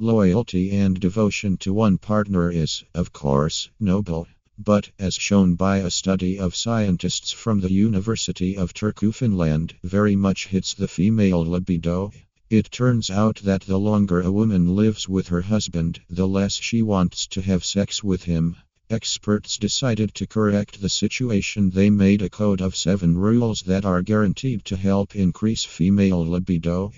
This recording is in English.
Loyalty and devotion to one partner is, of course, noble. But, as shown by a study of scientists from the University of Turku, Finland, very much hits the female libido. It turns out that the longer a woman lives with her husband, the less she wants to have sex with him. Experts decided to correct the situation. They made a code of seven rules that are guaranteed to help increase female libido.